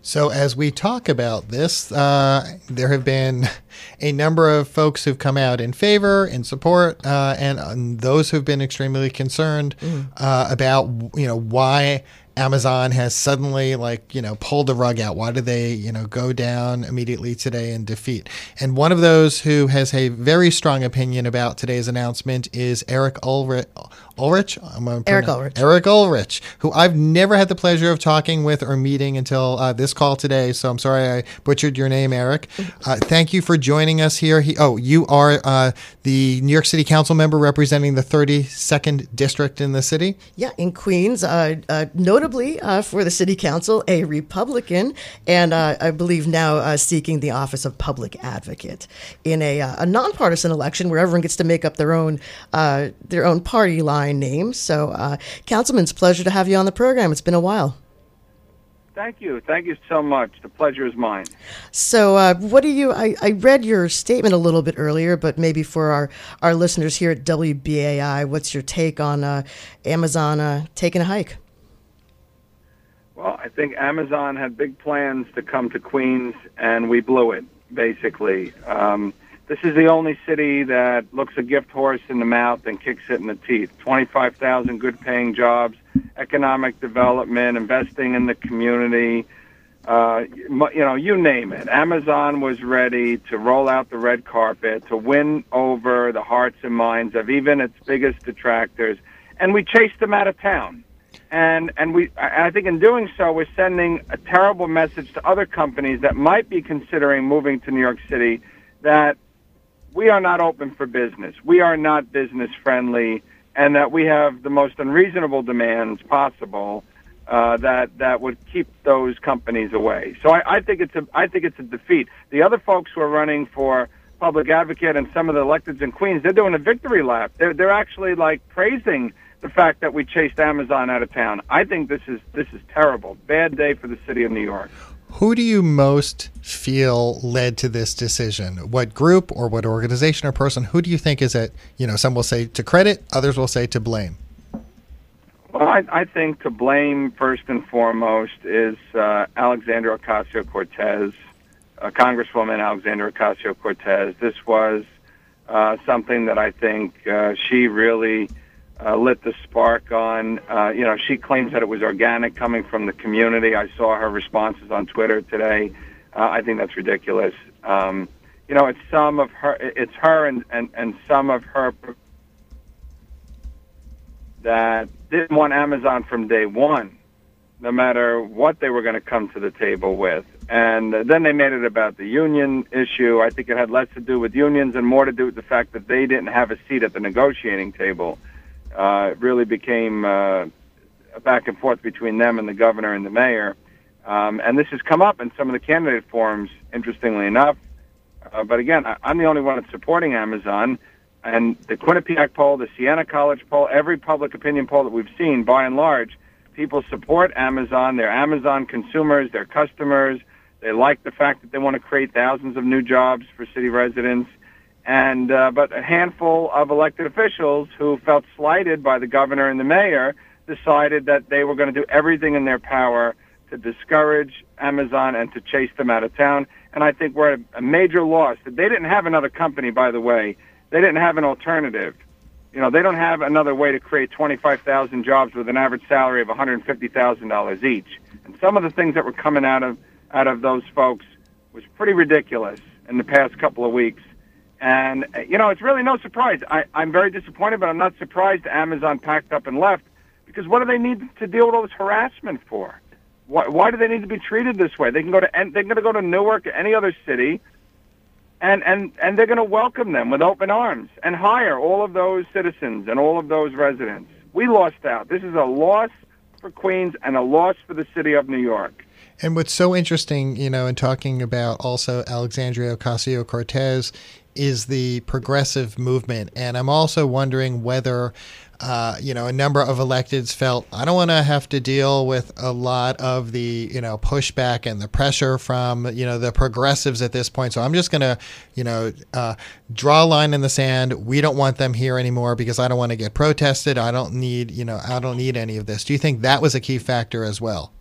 So, as we talk about this, uh, there have been a number of folks who've come out in favor, in support, uh, and, and, those who've been extremely concerned mm. uh, about, you know, why Amazon has suddenly like you know pulled the rug out. Why did they you know go down immediately today in defeat? And one of those who has a very strong opinion about today's announcement is Eric Ulrich. Ulrich? Eric Ulrich. Eric Ulrich, who I've never had the pleasure of talking with or meeting until uh, this call today. So I'm sorry I butchered your name, Eric. Uh, thank you for joining us here. He, oh, you are uh, the New York City Council member representing the 32nd district in the city. Yeah, in Queens. Uh, uh, notably uh, for the city council, a Republican, and I believe now seeking the office of public advocate in a, a nonpartisan election where everyone gets to make up their own their own party line my name. So, uh, Councilman, it's a pleasure to have you on the program. It's been a while. Thank you. Thank you so much. The pleasure is mine. So, uh, what do you? I, I read your statement a little bit earlier, but maybe for our, our listeners here at WBAI, what's your take on uh, Amazon uh, taking a hike? Well, I think Amazon had big plans to come to Queens, and we blew it, basically. Um, this is the only city that looks a gift horse in the mouth and kicks it in the teeth. 25,000 good paying jobs, economic development, investing in the community, uh, you know, you name it. Amazon was ready to roll out the red carpet to win over the hearts and minds of even its biggest detractors, and we chased them out of town. And and we, I think, in doing so, we're sending a terrible message to other companies that might be considering moving to New York City that we are not open for business. We are not business friendly, and that we have the most unreasonable demands possible uh, that that would keep those companies away. So I, I think it's a I think it's a defeat. The other folks who are running for public advocate and some of the electeds in Queens, they're doing a victory lap. They're they're actually like praising the fact that we chased Amazon out of town. I think this is this is terrible. Bad day for the city of New York. Who do you most feel led to this decision? What group or what organization or person? Who do you think is at, you know, some will say to credit, others will say to blame? Well, I, I think to blame first and foremost is uh, Alexandria Ocasio Cortez, uh, Congresswoman Alexandria Ocasio Cortez. This was uh, something that I think uh, she really uh, lit the spark on. Uh, you know, she claims that it was organic coming from the community. I saw her responses on Twitter today. Uh, I think that's ridiculous. Um, you know, it's some of her, it's her and, and, and some of her that didn't want Amazon from day one, no matter what they were going to come to the table with. And then they made it about the union issue. I think it had less to do with unions and more to do with the fact that they didn't have a seat at the negotiating table. Uh, it really became uh, a back and forth between them and the governor and the mayor. Um, and this has come up in some of the candidate forums, interestingly enough. Uh, but again, I, I'm the only one that's supporting Amazon. And the Quinnipiac poll, the Siena College poll, every public opinion poll that we've seen, by and large, people support Amazon. They're Amazon consumers, they're customers. They like the fact that they want to create thousands of new jobs for city residents. And uh, but a handful of elected officials who felt slighted by the governor and the mayor decided that they were going to do everything in their power to discourage Amazon and to chase them out of town. And I think we're at a major loss. They didn't have another company, by the way. They didn't have an alternative. You know, they don't have another way to create 25,000 jobs with an average salary of $150,000 each. And some of the things that were coming out of out of those folks was pretty ridiculous in the past couple of weeks. And uh, you know, it's really no surprise. I, I'm very disappointed, but I'm not surprised Amazon packed up and left because what do they need to deal with all this harassment for? Why, why do they need to be treated this way? They can go to they're going to go to Newark or any other city and and and they're going to welcome them with open arms and hire all of those citizens and all of those residents. We lost out. This is a loss for Queens and a loss for the city of New York. And what's so interesting, you know, in talking about also Alexandria Ocasio Cortez is the progressive movement. And I'm also wondering whether uh, you know, a number of electeds felt I don't want to have to deal with a lot of the you know pushback and the pressure from you know the progressives at this point. So I'm just going to you know uh, draw a line in the sand. We don't want them here anymore because I don't want to get protested. I don't need you know I don't need any of this. Do you think that was a key factor as well?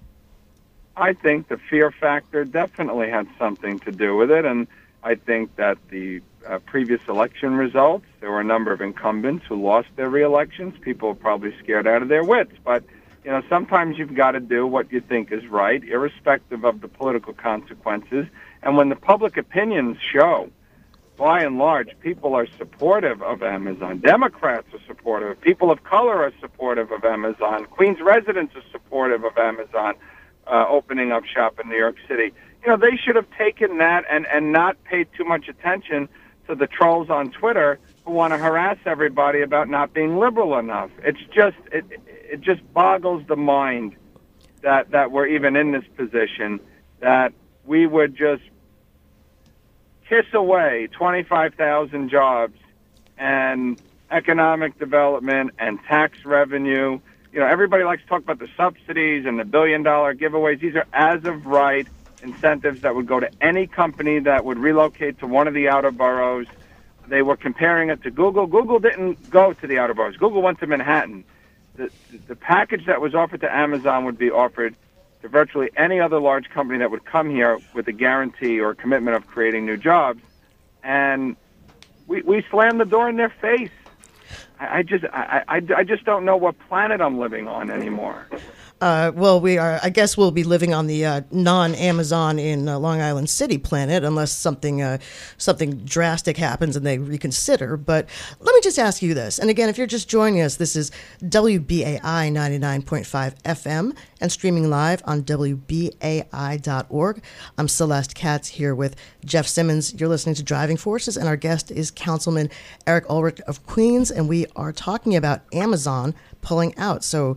I think the fear factor definitely had something to do with it, and I think that the uh, previous election results. There were a number of incumbents who lost their re-elections. People were probably scared out of their wits. But, you know, sometimes you've got to do what you think is right, irrespective of the political consequences. And when the public opinions show, by and large, people are supportive of Amazon. Democrats are supportive. People of color are supportive of Amazon. Queens residents are supportive of Amazon uh, opening up shop in New York City. You know, they should have taken that and, and not paid too much attention to the trolls on Twitter who want to harass everybody about not being liberal enough. It's just it it just boggles the mind that that we're even in this position that we would just kiss away 25,000 jobs and economic development and tax revenue. You know, everybody likes to talk about the subsidies and the billion dollar giveaways. These are as of right incentives that would go to any company that would relocate to one of the outer boroughs. They were comparing it to Google. Google didn't go to the outer boroughs. Google went to Manhattan. The, the package that was offered to Amazon would be offered to virtually any other large company that would come here with a guarantee or a commitment of creating new jobs. And we, we slammed the door in their face. I, I just I, I, I just don't know what planet I'm living on anymore. Uh, well, we are. I guess we'll be living on the uh, non-Amazon in uh, Long Island City planet, unless something uh, something drastic happens and they reconsider. But let me just ask you this. And again, if you're just joining us, this is WBAI 99.5 FM and streaming live on WBAI.org. I'm Celeste Katz here with Jeff Simmons. You're listening to Driving Forces, and our guest is Councilman Eric Ulrich of Queens, and we are talking about Amazon pulling out. So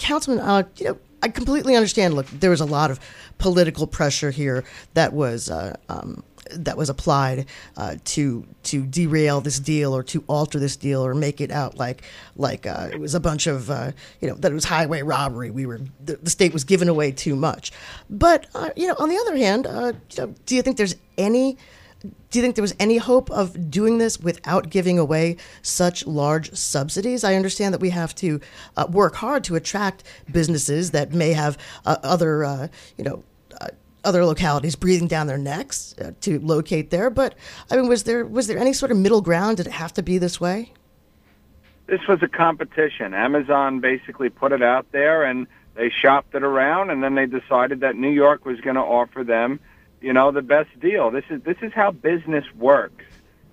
Councilman, uh, you know, I completely understand. Look, there was a lot of political pressure here that was uh, um, that was applied uh, to to derail this deal or to alter this deal or make it out like like uh, it was a bunch of uh, you know that it was highway robbery. We were the, the state was giving away too much. But uh, you know, on the other hand, you know, do you think there's any do you think there was any hope of doing this without giving away such large subsidies? I understand that we have to uh, work hard to attract businesses that may have uh, other, uh, you know, uh, other localities breathing down their necks uh, to locate there. But I mean, was there was there any sort of middle ground? Did it have to be this way? This was a competition. Amazon basically put it out there, and they shopped it around, and then they decided that New York was going to offer them you know, the best deal. This is this is how business works.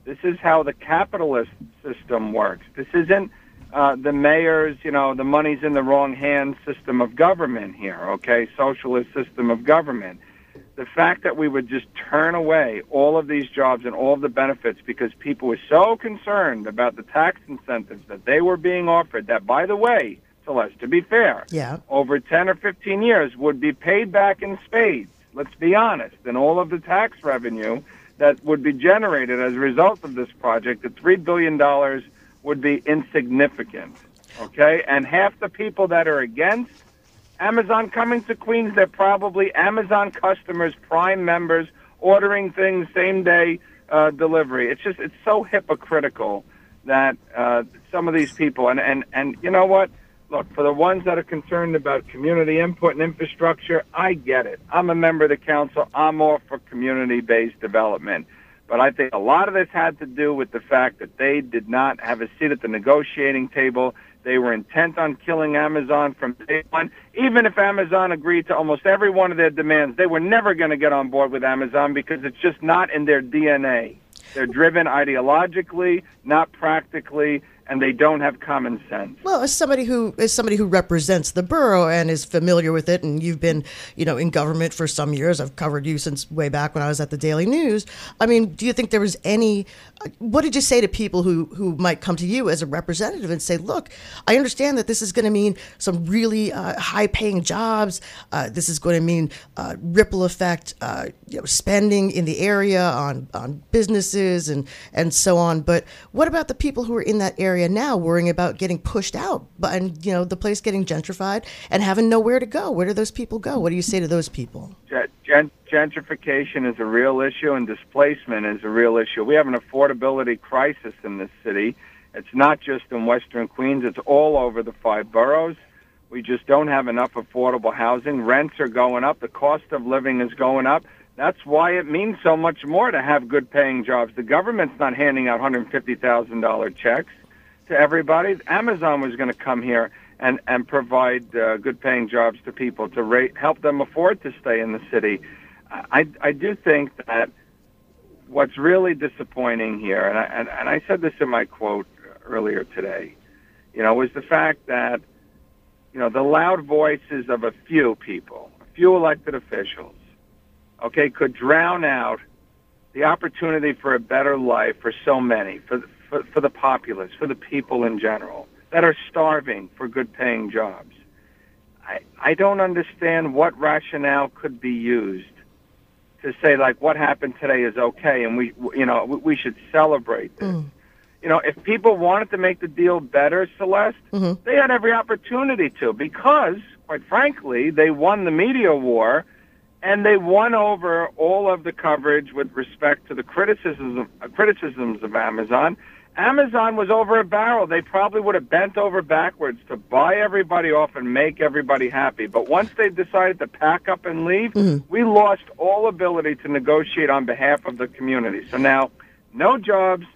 This is how the capitalist system works. This isn't uh, the mayor's, you know, the money's in the wrong hands system of government here. Okay, socialist system of government. The fact that we would just turn away all of these jobs and all of the benefits because people were so concerned about the tax incentives that they were being offered. That, by the way, Celeste, to be fair, yeah, over ten or fifteen years would be paid back in spades Let's be honest. And all of the tax revenue that would be generated as a result of this project, the $3 billion would be insignificant. Okay? And half the people that are against Amazon coming to Queens, they're probably Amazon customers, Prime members, ordering things same day uh, delivery. It's just, it's so hypocritical that uh, some of these people, and, and, and you know what? Look, for the ones that are concerned about community input and infrastructure, I get it. I'm a member of the council. I'm all for community-based development. But I think a lot of this had to do with the fact that they did not have a seat at the negotiating table. They were intent on killing Amazon from day one. Even if Amazon agreed to almost every one of their demands, they were never going to get on board with Amazon because it's just not in their DNA. They're driven ideologically, not practically, and they don't have common sense. Well, as somebody who as somebody who represents the borough and is familiar with it, and you've been, you know, in government for some years. I've covered you since way back when I was at the Daily News. I mean, do you think there was any? What did you say to people who who might come to you as a representative and say, "Look, I understand that this is going to mean some really uh, high-paying jobs. Uh, this is going to mean uh, ripple effect, uh, you know, spending in the area on on businesses and and so on. But what about the people who are in that area?" Area now worrying about getting pushed out, but and you know the place getting gentrified and having nowhere to go. Where do those people go? What do you say to those people? Gent- gentrification is a real issue, and displacement is a real issue. We have an affordability crisis in this city. It's not just in Western Queens; it's all over the five boroughs. We just don't have enough affordable housing. Rents are going up. The cost of living is going up. That's why it means so much more to have good paying jobs. The government's not handing out $150,000 checks to everybody. Amazon was going to come here and and provide uh, good paying jobs to people to rate, help them afford to stay in the city. I I do think that what's really disappointing here, and I and, and I said this in my quote earlier today, you know, was the fact that you know the loud voices of a few people, a few elected officials, okay, could drown out the opportunity for a better life for so many, for for, for the populace, for the people in general that are starving for good paying jobs. I, I don't understand what rationale could be used to say like what happened today is okay and we you know we should celebrate this. Mm. You know, if people wanted to make the deal better, Celeste, mm-hmm. they had every opportunity to because, quite frankly, they won the media war and they won over all of the coverage with respect to the criticisms of, criticisms of Amazon Amazon was over a barrel. They probably would have bent over backwards to buy everybody off and make everybody happy. But once they decided to pack up and leave, mm-hmm. we lost all ability to negotiate on behalf of the community. So now, no jobs,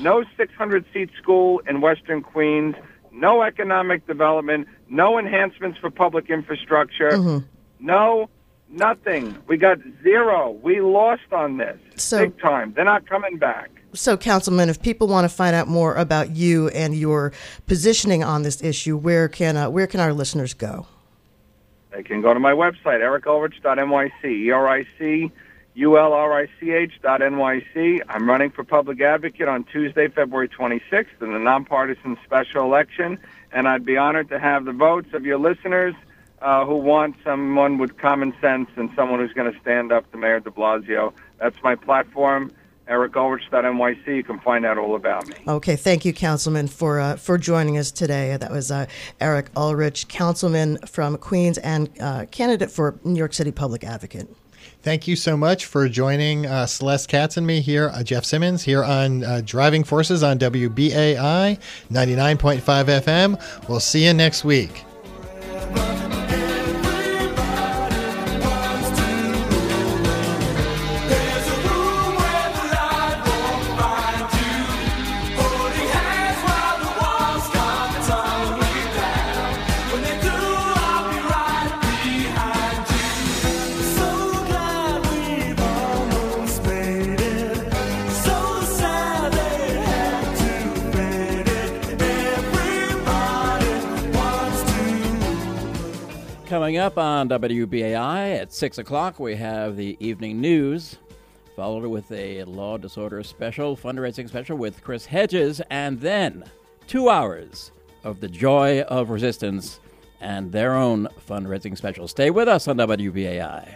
no 600 seat school in Western Queens, no economic development, no enhancements for public infrastructure, mm-hmm. no nothing. We got zero. We lost on this so, big time. They're not coming back. So, Councilman, if people want to find out more about you and your positioning on this issue, where can uh, where can our listeners go? They can go to my website, ericulrich.nyc, E-R-I-C, U-L-R-I-C-H dot N-Y-C. I'm running for public advocate on Tuesday, February 26th in the nonpartisan special election, and I'd be honored to have the votes of your listeners uh, who want someone with common sense and someone who's going to stand up to Mayor de Blasio That's my platform. EricUlrich.nyc. You can find out all about me. Okay, thank you, Councilman, for uh, for joining us today. That was uh, Eric Ulrich, Councilman from Queens and uh, candidate for New York City Public Advocate. Thank you so much for joining uh, Celeste Katz and me here, uh, Jeff Simmons, here on uh, Driving Forces on WBAI 99.5 FM. We'll see you next week. Up on WBAI at 6 o'clock, we have the evening news, followed with a law disorder special, fundraising special with Chris Hedges, and then two hours of the joy of resistance and their own fundraising special. Stay with us on WBAI.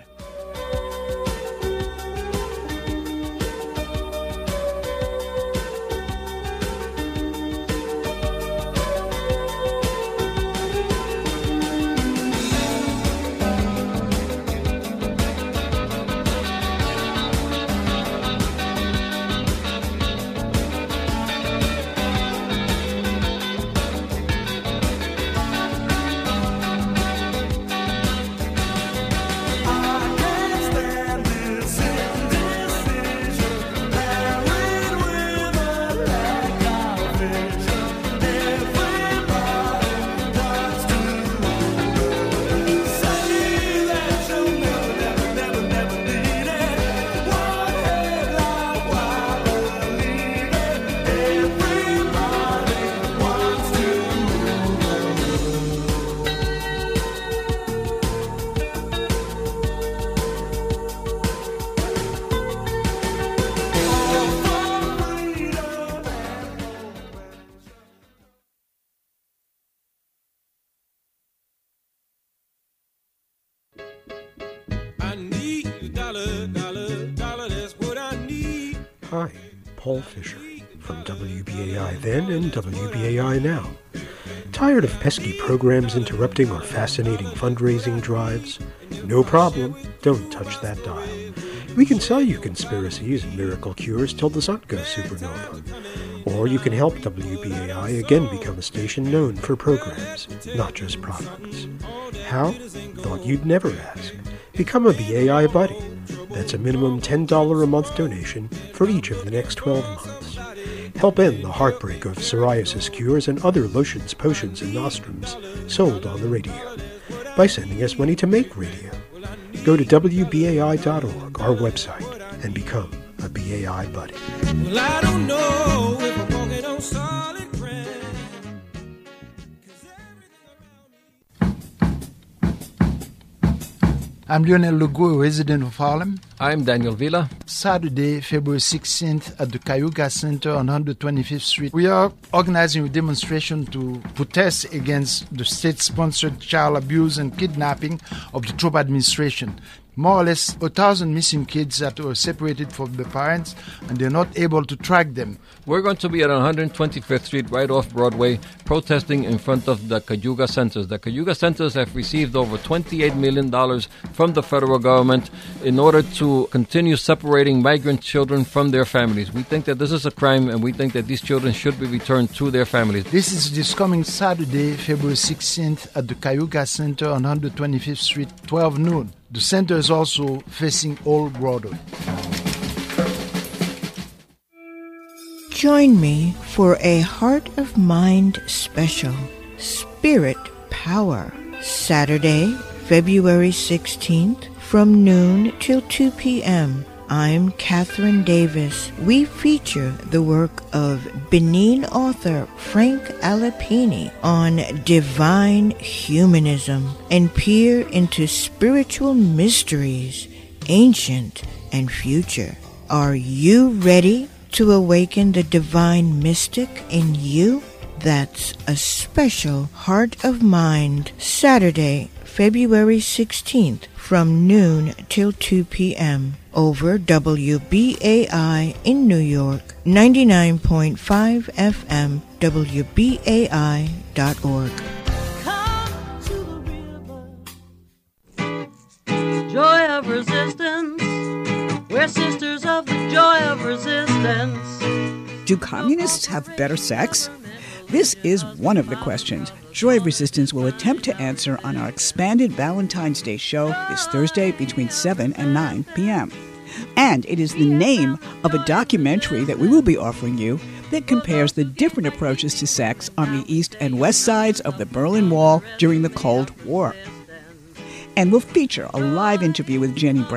WBAI now. Tired of pesky programs interrupting our fascinating fundraising drives? No problem, don't touch that dial. We can sell you conspiracies and miracle cures till the sun goes supernova. Or you can help WBAI again become a station known for programs, not just products. How? Thought you'd never ask. Become a BAI buddy. That's a minimum $10 a month donation for each of the next 12 months. Help end the heartbreak of psoriasis cures and other lotions, potions, and nostrums sold on the radio by sending us money to make radio. Go to WBAI.org, our website, and become a BAI buddy. Well, I'm Lionel a resident of Harlem. I'm Daniel Villa. Saturday, February 16th at the Cayuga Center on 125th Street. We are organizing a demonstration to protest against the state-sponsored child abuse and kidnapping of the Trump administration. More or less a thousand missing kids that were separated from the parents and they're not able to track them. We're going to be at 125th Street, right off Broadway, protesting in front of the Cayuga Centers. The Cayuga Centers have received over $28 million from the federal government in order to continue separating migrant children from their families. We think that this is a crime and we think that these children should be returned to their families. This is this coming Saturday, February 16th at the Cayuga Center on 125th Street, 12 noon. The center is also facing Old Broadway. Join me for a Heart of Mind special, Spirit Power, Saturday, February 16th from noon till 2 p.m. I'm Catherine Davis. We feature the work of Benin author Frank Alapini on divine humanism and peer into spiritual mysteries, ancient and future. Are you ready to awaken the divine mystic in you? That's a special Heart of Mind Saturday, February 16th from noon till 2 p.m. over WBAI in New York, 99.5 FM, WBAI.org. Joy of resistance. We're sisters of the joy of resistance. Do communists have better sex? This is one of the questions Joy of Resistance will attempt to answer on our expanded Valentine's Day show this Thursday between 7 and 9 p.m. And it is the name of a documentary that we will be offering you that compares the different approaches to sex on the east and west sides of the Berlin Wall during the Cold War. And will feature a live interview with Jenny Brown.